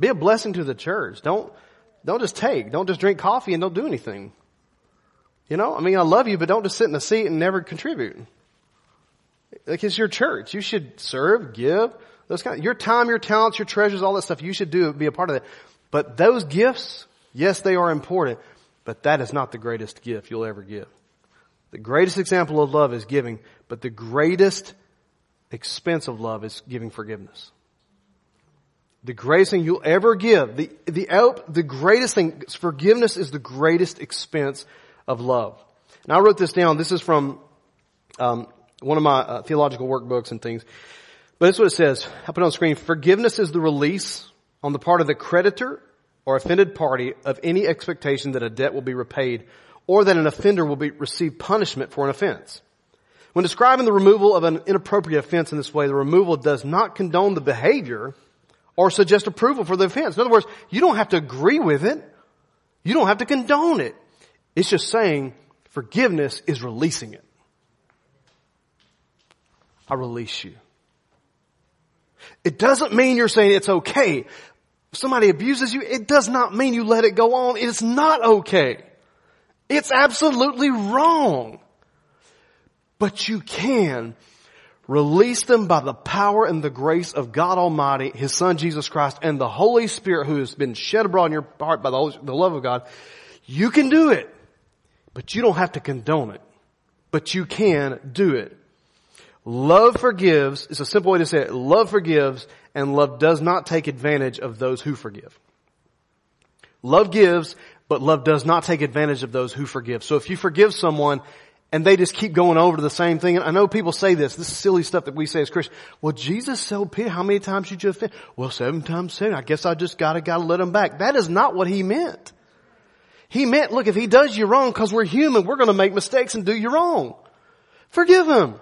Be a blessing to the church. Don't, don't just take. Don't just drink coffee and don't do anything. You know, I mean, I love you, but don't just sit in the seat and never contribute. Like it's your church. You should serve, give, those kind of, your time, your talents, your treasures, all that stuff, you should do, be a part of that. But those gifts, yes, they are important, but that is not the greatest gift you'll ever give. The greatest example of love is giving, but the greatest expense of love is giving forgiveness. The greatest thing you'll ever give, the, the, the greatest thing, forgiveness is the greatest expense of love. Now I wrote this down. This is from um, one of my uh, theological wordbooks and things. But that's what it says. I'll put on the screen. Forgiveness is the release on the part of the creditor or offended party of any expectation that a debt will be repaid or that an offender will be, receive punishment for an offense. When describing the removal of an inappropriate offense in this way, the removal does not condone the behavior or suggest approval for the offense. In other words, you don't have to agree with it. You don't have to condone it. It's just saying forgiveness is releasing it. I release you. It doesn't mean you're saying it's okay. If somebody abuses you, it does not mean you let it go on. It's not okay. It's absolutely wrong. But you can release them by the power and the grace of God Almighty, His Son Jesus Christ, and the Holy Spirit who has been shed abroad in your heart by the, Holy, the love of God. You can do it, but you don't have to condone it. But you can do it. Love forgives, it's a simple way to say it. Love forgives and love does not take advantage of those who forgive. Love gives, but love does not take advantage of those who forgive. So if you forgive someone and they just keep going over to the same thing, and I know people say this, this is silly stuff that we say as Christians. Well, Jesus told Peter, how many times you just offend? Well, seven times seven. I guess I just gotta, gotta let him back. That is not what he meant. He meant, look, if he does you wrong, cause we're human, we're gonna make mistakes and do you wrong. Forgive him.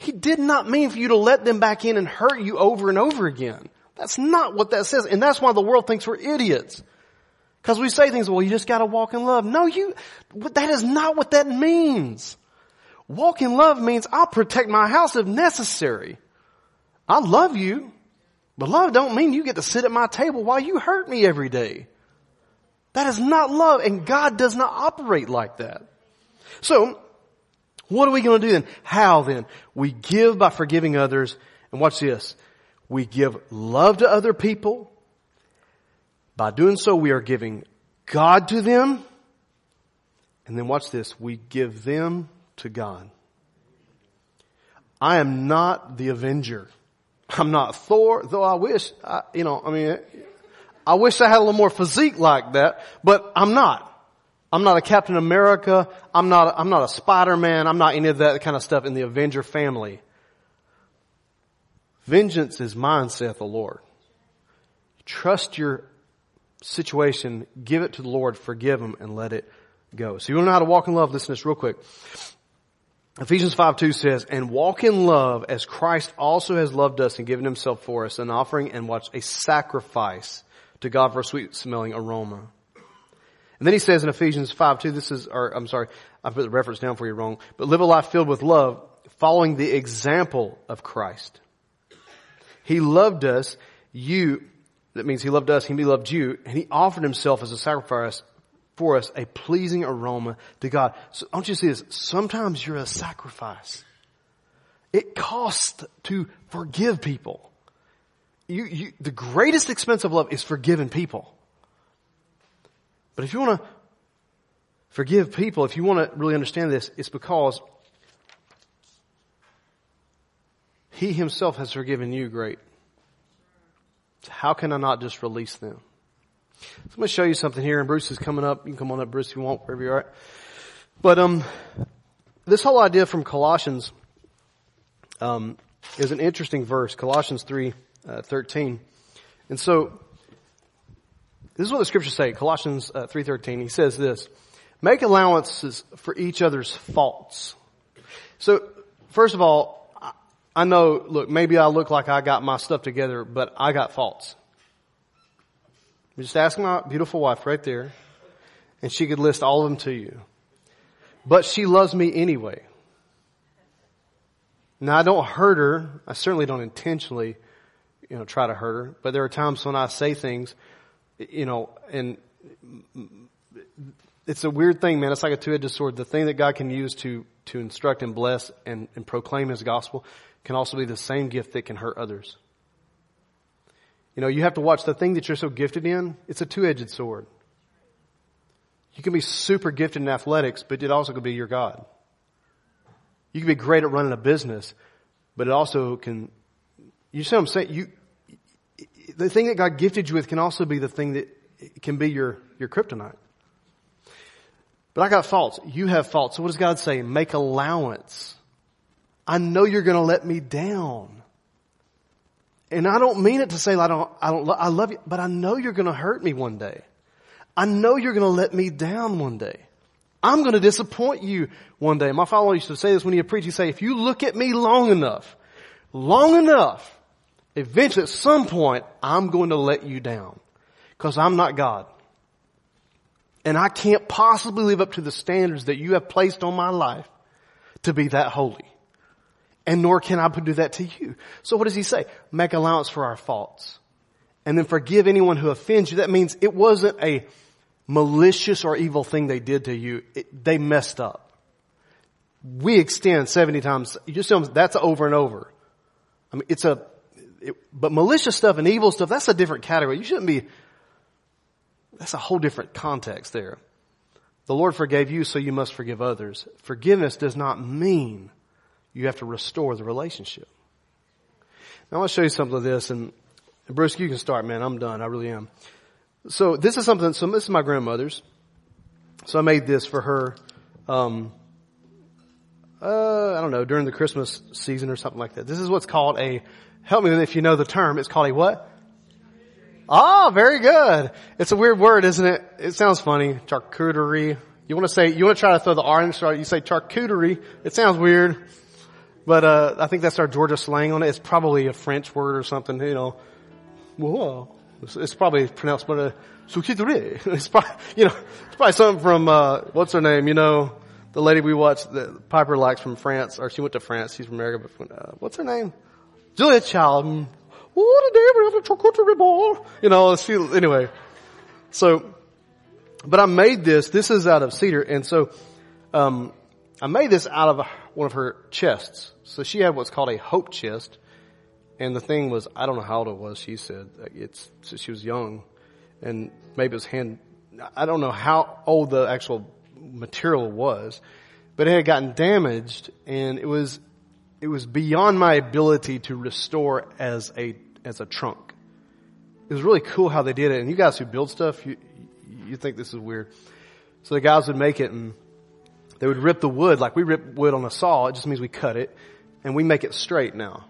He did not mean for you to let them back in and hurt you over and over again. That's not what that says. And that's why the world thinks we're idiots. Cause we say things, well, you just gotta walk in love. No, you, that is not what that means. Walk in love means I'll protect my house if necessary. I love you, but love don't mean you get to sit at my table while you hurt me every day. That is not love and God does not operate like that. So, what are we going to do then? How then? We give by forgiving others and watch this. We give love to other people. By doing so, we are giving God to them. And then watch this. We give them to God. I am not the avenger. I'm not Thor, though I wish, I, you know, I mean, I wish I had a little more physique like that, but I'm not. I'm not a Captain America. I'm not, I'm not a Spider-Man. I'm not any of that kind of stuff in the Avenger family. Vengeance is mine, saith the Lord. Trust your situation, give it to the Lord, forgive him, and let it go. So you want to know how to walk in love? Listen to this real quick. Ephesians 5 2 says, And walk in love as Christ also has loved us and given himself for us, an offering and watch a sacrifice to God for a sweet smelling aroma. And then he says in Ephesians 5 2, this is, or I'm sorry, I put the reference down for you wrong, but live a life filled with love, following the example of Christ. He loved us, you, that means he loved us, he loved you, and he offered himself as a sacrifice for us a pleasing aroma to God. So don't you see this? Sometimes you're a sacrifice. It costs to forgive people. You, you, the greatest expense of love is forgiving people. But if you want to forgive people, if you want to really understand this, it's because He Himself has forgiven you great. So how can I not just release them? So I'm going to show you something here, and Bruce is coming up. You can come on up, Bruce, if you want, wherever you are. But um, this whole idea from Colossians um, is an interesting verse, Colossians three uh, thirteen, and so this is what the scriptures say, Colossians uh, three thirteen. He says this: "Make allowances for each other's faults." So, first of all, I know. Look, maybe I look like I got my stuff together, but I got faults. Just ask my beautiful wife right there, and she could list all of them to you. But she loves me anyway. Now I don't hurt her. I certainly don't intentionally, you know, try to hurt her. But there are times when I say things, you know, and it's a weird thing, man. It's like a two-edged sword. The thing that God can use to, to instruct and bless and, and proclaim His gospel can also be the same gift that can hurt others. You know, you have to watch the thing that you're so gifted in. It's a two-edged sword. You can be super gifted in athletics, but it also could be your God. You can be great at running a business, but it also can, you see what I'm saying? You, the thing that God gifted you with can also be the thing that can be your, your kryptonite. But I got faults. You have faults. So what does God say? Make allowance. I know you're going to let me down. And I don't mean it to say I don't, I don't, I love you, but I know you're going to hurt me one day. I know you're going to let me down one day. I'm going to disappoint you one day. My father used to say this when he preached. He'd say, if you look at me long enough, long enough, eventually at some point, I'm going to let you down. Cause I'm not God. And I can't possibly live up to the standards that you have placed on my life to be that holy and nor can I do that to you. So what does he say? Make allowance for our faults. And then forgive anyone who offends you. That means it wasn't a malicious or evil thing they did to you. It, they messed up. We extend 70 times. You just that's over and over. I mean, it's a, it, but malicious stuff and evil stuff, that's a different category. You shouldn't be, that's a whole different context there. The Lord forgave you, so you must forgive others. Forgiveness does not mean you have to restore the relationship. Now I want to show you something of this and Bruce, you can start, man. I'm done. I really am. So this is something, so this is my grandmother's. So I made this for her, um, uh, I don't know, during the Christmas season or something like that. This is what's called a, help me if you know the term, it's called a what? Ah, very good. It's a weird word, isn't it? It sounds funny. Charcuterie. You want to say, you want to try to throw the R in, you say charcuterie. It sounds weird. But uh, I think that's our Georgia slang on it. It's probably a French word or something, you know. Whoa. It's, it's probably pronounced, but uh, it's probably, you know, it's probably something from, uh, what's her name, you know, the lady we watched, the Piper likes from France, or she went to France. She's from America, but uh, what's her name? Julia Child. Mm. Oh, today we have a charcuterie board. You know, she, anyway. So, but I made this. This is out of cedar, and so um, I made this out of one of her chests. So she had what's called a hope chest, and the thing was, I don't know how old it was. She said it's she was young, and maybe it was hand. I don't know how old the actual material was, but it had gotten damaged, and it was it was beyond my ability to restore as a as a trunk. It was really cool how they did it, and you guys who build stuff, you you think this is weird. So the guys would make it, and they would rip the wood like we rip wood on a saw. It just means we cut it, and we make it straight now.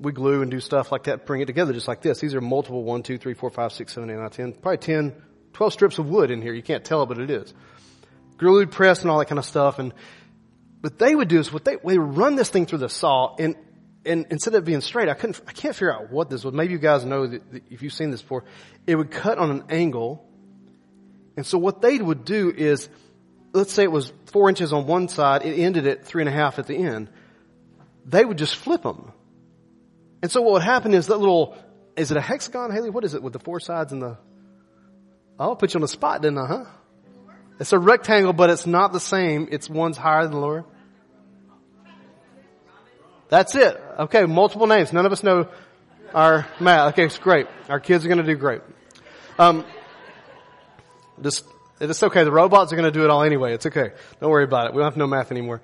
We glue and do stuff like that, bring it together just like this. These are multiple one, two, three, four, five, six, seven, eight, nine, ten, probably ten, twelve strips of wood in here. You can't tell but it is. Glued press and all that kind of stuff, and what they would do is what they, they run this thing through the saw and, and instead of being straight, I couldn't, I can't figure out what this was. Maybe you guys know that, that if you've seen this before, it would cut on an angle. And so what they would do is, let's say it was four inches on one side, it ended at three and a half at the end. They would just flip them. And so what would happen is that little, is it a hexagon, Haley? What is it with the four sides and the, I'll put you on the spot, didn't I, huh? It's a rectangle, but it's not the same. It's one's higher than the lower. That's it. Okay, multiple names. None of us know our math. Okay, it's great. Our kids are going to do great. Um, just, it's okay. The robots are going to do it all anyway. It's okay. Don't worry about it. We don't have know math anymore.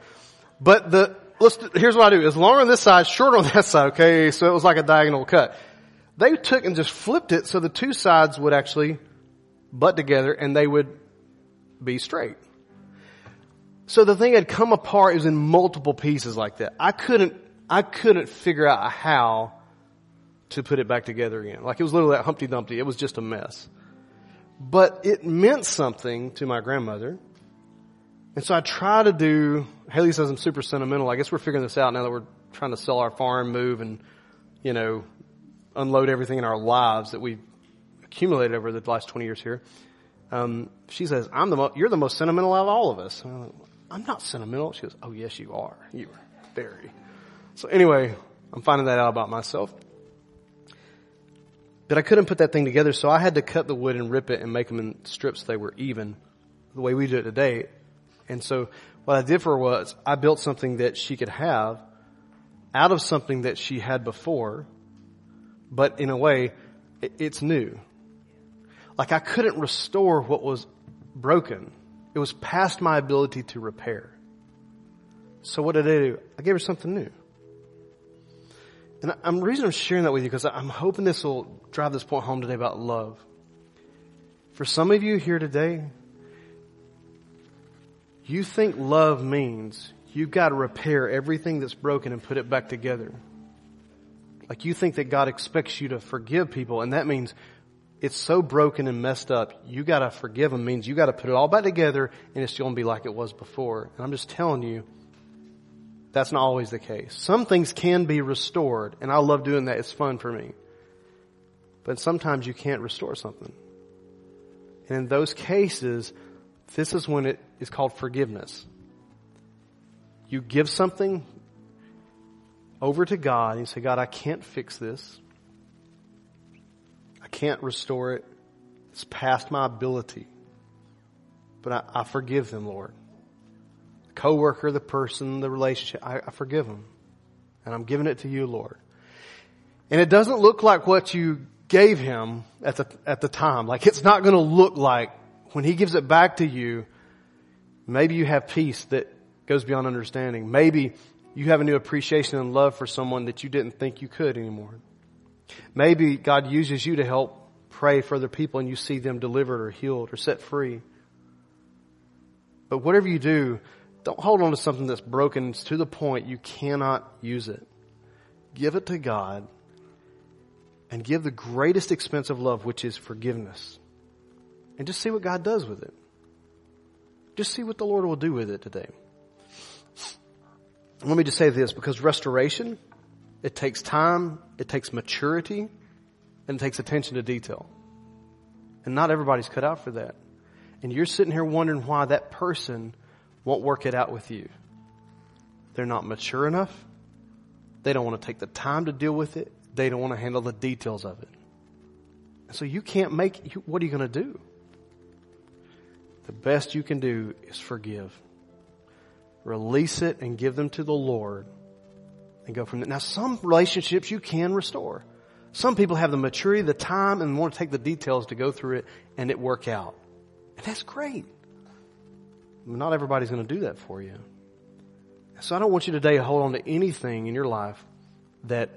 But the, let's, here's what I do. It's longer on this side, shorter on that side, okay? So it was like a diagonal cut. They took and just flipped it so the two sides would actually butt together and they would be straight. So the thing had come apart. Was in multiple pieces like that. I couldn't I couldn't figure out how to put it back together again. Like it was literally that Humpty Dumpty. It was just a mess. But it meant something to my grandmother. And so I try to do, Haley says I'm super sentimental. I guess we're figuring this out now that we're trying to sell our farm, move, and, you know, unload everything in our lives that we've accumulated over the last 20 years here. Um, she says, I'm the mo- you're the most sentimental out of all of us. I'm not sentimental. She goes, oh yes you are. You are very. So anyway, I'm finding that out about myself. But I couldn't put that thing together, so I had to cut the wood and rip it and make them in strips they were even, the way we do it today. And so what I did for her was I built something that she could have out of something that she had before, but in a way, it's new. Like I couldn't restore what was broken. It was past my ability to repair. So what did I do? I gave her something new. And I'm the reason I'm sharing that with you because I'm hoping this will drive this point home today about love. For some of you here today, you think love means you've got to repair everything that's broken and put it back together. Like you think that God expects you to forgive people and that means it's so broken and messed up, you gotta forgive them means you gotta put it all back together and it's gonna be like it was before. And I'm just telling you, that's not always the case. Some things can be restored, and I love doing that. It's fun for me. But sometimes you can't restore something. And in those cases, this is when it is called forgiveness. You give something over to God and you say, God, I can't fix this. I can't restore it. It's past my ability. But I, I forgive them, Lord coworker, the person, the relationship. I, I forgive them. And I'm giving it to you, Lord. And it doesn't look like what you gave him at the, at the time. Like it's not going to look like when he gives it back to you, maybe you have peace that goes beyond understanding. Maybe you have a new appreciation and love for someone that you didn't think you could anymore. Maybe God uses you to help pray for other people and you see them delivered or healed or set free. But whatever you do, don't hold on to something that's broken to the point you cannot use it. Give it to God and give the greatest expense of love, which is forgiveness. And just see what God does with it. Just see what the Lord will do with it today. Let me just say this, because restoration, it takes time, it takes maturity, and it takes attention to detail. And not everybody's cut out for that. And you're sitting here wondering why that person won't work it out with you. They're not mature enough. They don't want to take the time to deal with it. They don't want to handle the details of it. So you can't make, what are you going to do? The best you can do is forgive. Release it and give them to the Lord and go from there. Now some relationships you can restore. Some people have the maturity, the time, and want to take the details to go through it and it work out. And that's great. Not everybody's going to do that for you. So I don't want you today to hold on to anything in your life that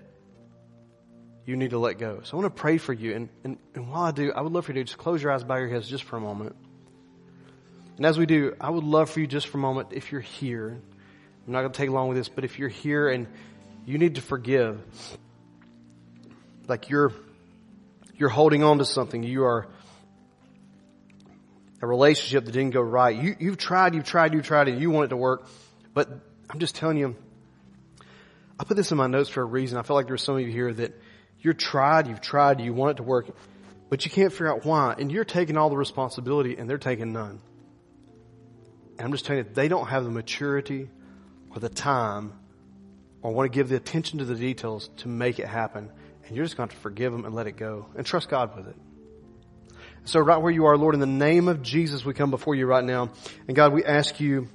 you need to let go. So I want to pray for you. And, and, and while I do, I would love for you to just close your eyes, bow your heads just for a moment. And as we do, I would love for you just for a moment, if you're here, I'm not going to take long with this, but if you're here and you need to forgive, like you're, you're holding on to something, you are a relationship that didn't go right. You, you've tried, you've tried, you've tried, and you want it to work, but I'm just telling you, I put this in my notes for a reason. I feel like there's some of you here that you're tried, you've tried, you want it to work, but you can't figure out why, and you're taking all the responsibility and they're taking none. And I'm just telling you, they don't have the maturity or the time or want to give the attention to the details to make it happen. And you're just going to, to forgive them and let it go and trust God with it. So right where you are, Lord, in the name of Jesus, we come before you right now. And God, we ask you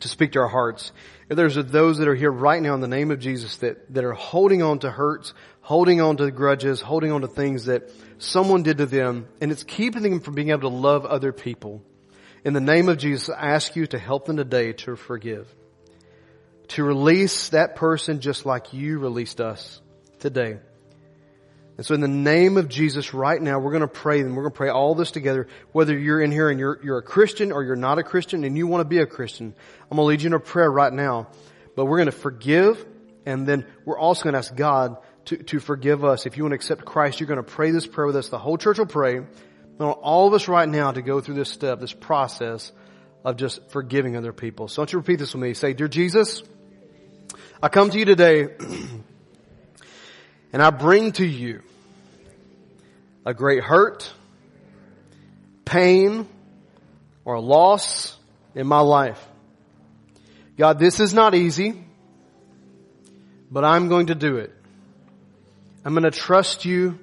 to speak to our hearts. If there's those that are here right now in the name of Jesus that, that are holding on to hurts, holding on to grudges, holding on to things that someone did to them, and it's keeping them from being able to love other people. In the name of Jesus, I ask you to help them today to forgive. To release that person just like you released us today. And so in the name of Jesus right now, we're going to pray and we're going to pray all this together. Whether you're in here and you're, you're a Christian or you're not a Christian and you want to be a Christian, I'm going to lead you in a prayer right now. But we're going to forgive and then we're also going to ask God to, to forgive us. If you want to accept Christ, you're going to pray this prayer with us. The whole church will pray. I want all of us right now to go through this step, this process of just forgiving other people. So don't you repeat this with me. Say, Dear Jesus, I come to you today and I bring to you a great hurt, pain, or loss in my life. God, this is not easy, but I'm going to do it. I'm going to trust you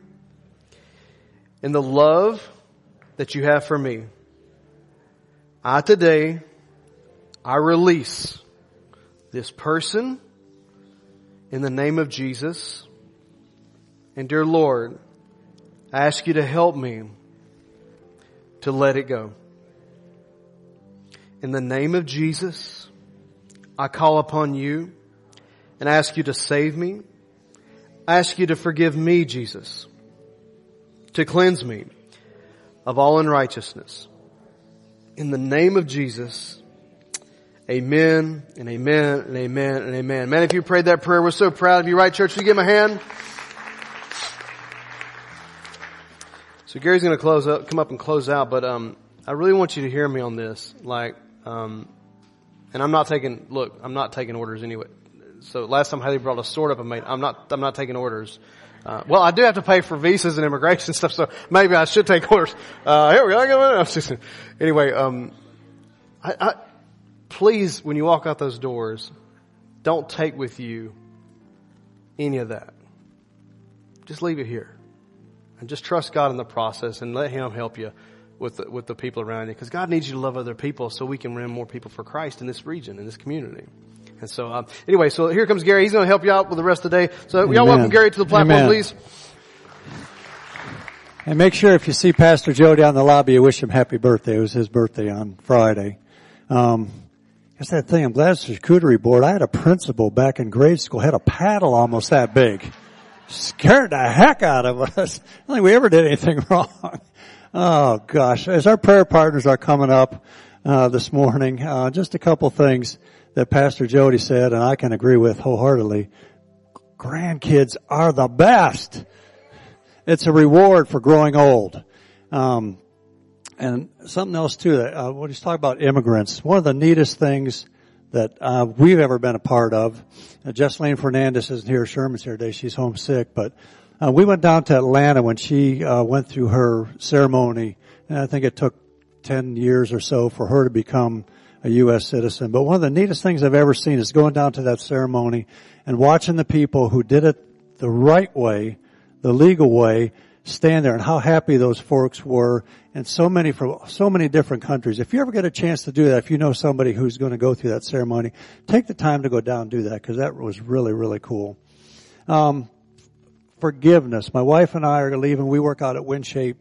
in the love that you have for me. I today, I release this person in the name of Jesus. And dear Lord, I ask you to help me to let it go. In the name of Jesus, I call upon you and ask you to save me. I ask you to forgive me, Jesus, to cleanse me of all unrighteousness. In the name of Jesus, amen and amen and amen and amen. Man, if you prayed that prayer, we're so proud of you, right church? You give him a hand? So Gary's going to close up, come up and close out, but um, I really want you to hear me on this. Like, um, and I'm not taking. Look, I'm not taking orders anyway. So last time Haley brought a sword up and made. I'm not. I'm not taking orders. Uh, well, I do have to pay for visas and immigration stuff, so maybe I should take orders. Uh, here we go. anyway, um, I, I, please, when you walk out those doors, don't take with you any of that. Just leave it here. And just trust God in the process and let Him help you with the, with the people around you. Because God needs you to love other people so we can win more people for Christ in this region, in this community. And so, um, anyway, so here comes Gary. He's going to help you out with the rest of the day. So Amen. y'all welcome Gary to the platform, Amen. please. And make sure if you see Pastor Joe down the lobby, you wish him happy birthday. It was his birthday on Friday. Um, that's that thing. I'm glad it's a charcuterie board. I had a principal back in grade school, had a paddle almost that big scared the heck out of us. I don't think we ever did anything wrong. Oh gosh. As our prayer partners are coming up, uh, this morning, uh, just a couple things that Pastor Jody said and I can agree with wholeheartedly. Grandkids are the best. It's a reward for growing old. Um, and something else too, that, uh, talking about immigrants, one of the neatest things that uh, we've ever been a part of. Uh, Fernandez isn't here. Sherman's here today. She's homesick, but uh, we went down to Atlanta when she uh, went through her ceremony, and I think it took ten years or so for her to become a U.S. citizen. But one of the neatest things I've ever seen is going down to that ceremony and watching the people who did it the right way, the legal way, stand there and how happy those folks were and so many from so many different countries. If you ever get a chance to do that, if you know somebody who's going to go through that ceremony, take the time to go down and do that because that was really, really cool. Um, forgiveness. My wife and I are leaving. We work out at WinShape.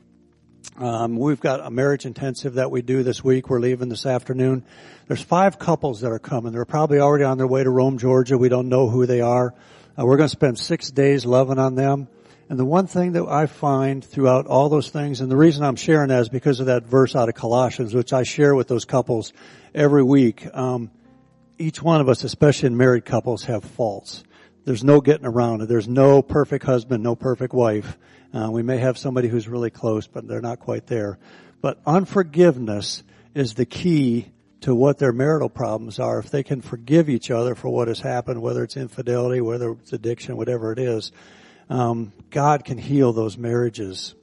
Um, we've got a marriage intensive that we do this week. We're leaving this afternoon. There's five couples that are coming. They're probably already on their way to Rome, Georgia. We don't know who they are. Uh, we're going to spend six days loving on them. And the one thing that I find throughout all those things, and the reason I'm sharing that is because of that verse out of Colossians, which I share with those couples every week. Um, each one of us, especially in married couples, have faults. There's no getting around it. There's no perfect husband, no perfect wife. Uh, we may have somebody who's really close, but they're not quite there. But unforgiveness is the key to what their marital problems are. If they can forgive each other for what has happened, whether it's infidelity, whether it's addiction, whatever it is, um, God can heal those marriages.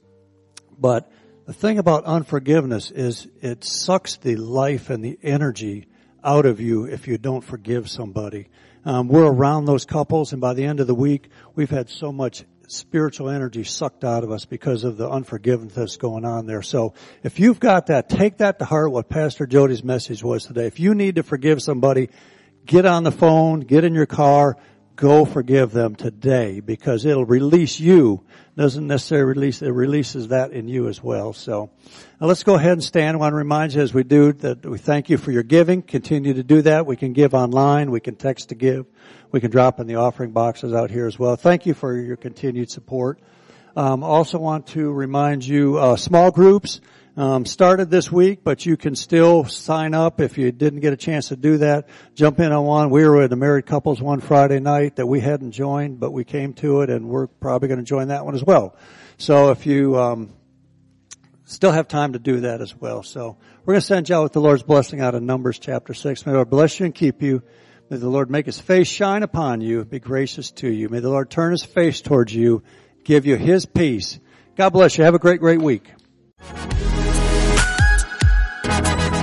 But the thing about unforgiveness is it sucks the life and the energy out of you if you don't forgive somebody. Um, we're around those couples, and by the end of the week, we've had so much spiritual energy sucked out of us because of the unforgiveness going on there. So if you've got that, take that to heart what Pastor Jody's message was today. If you need to forgive somebody, get on the phone, get in your car, go forgive them today because it'll release you. Doesn't necessarily release, it releases that in you as well. So now let's go ahead and stand. I want to remind you as we do that we thank you for your giving. Continue to do that. We can give online. We can text to give. We can drop in the offering boxes out here as well. Thank you for your continued support. Um, also want to remind you, uh, small groups, um, started this week, but you can still sign up if you didn't get a chance to do that. Jump in on one. We were with the married couples one Friday night that we hadn't joined, but we came to it, and we're probably going to join that one as well. So if you um, still have time to do that as well, so we're going to send you out with the Lord's blessing out of Numbers chapter six. May the Lord bless you and keep you. May the Lord make His face shine upon you, be gracious to you. May the Lord turn His face towards you, give you His peace. God bless you. Have a great, great week.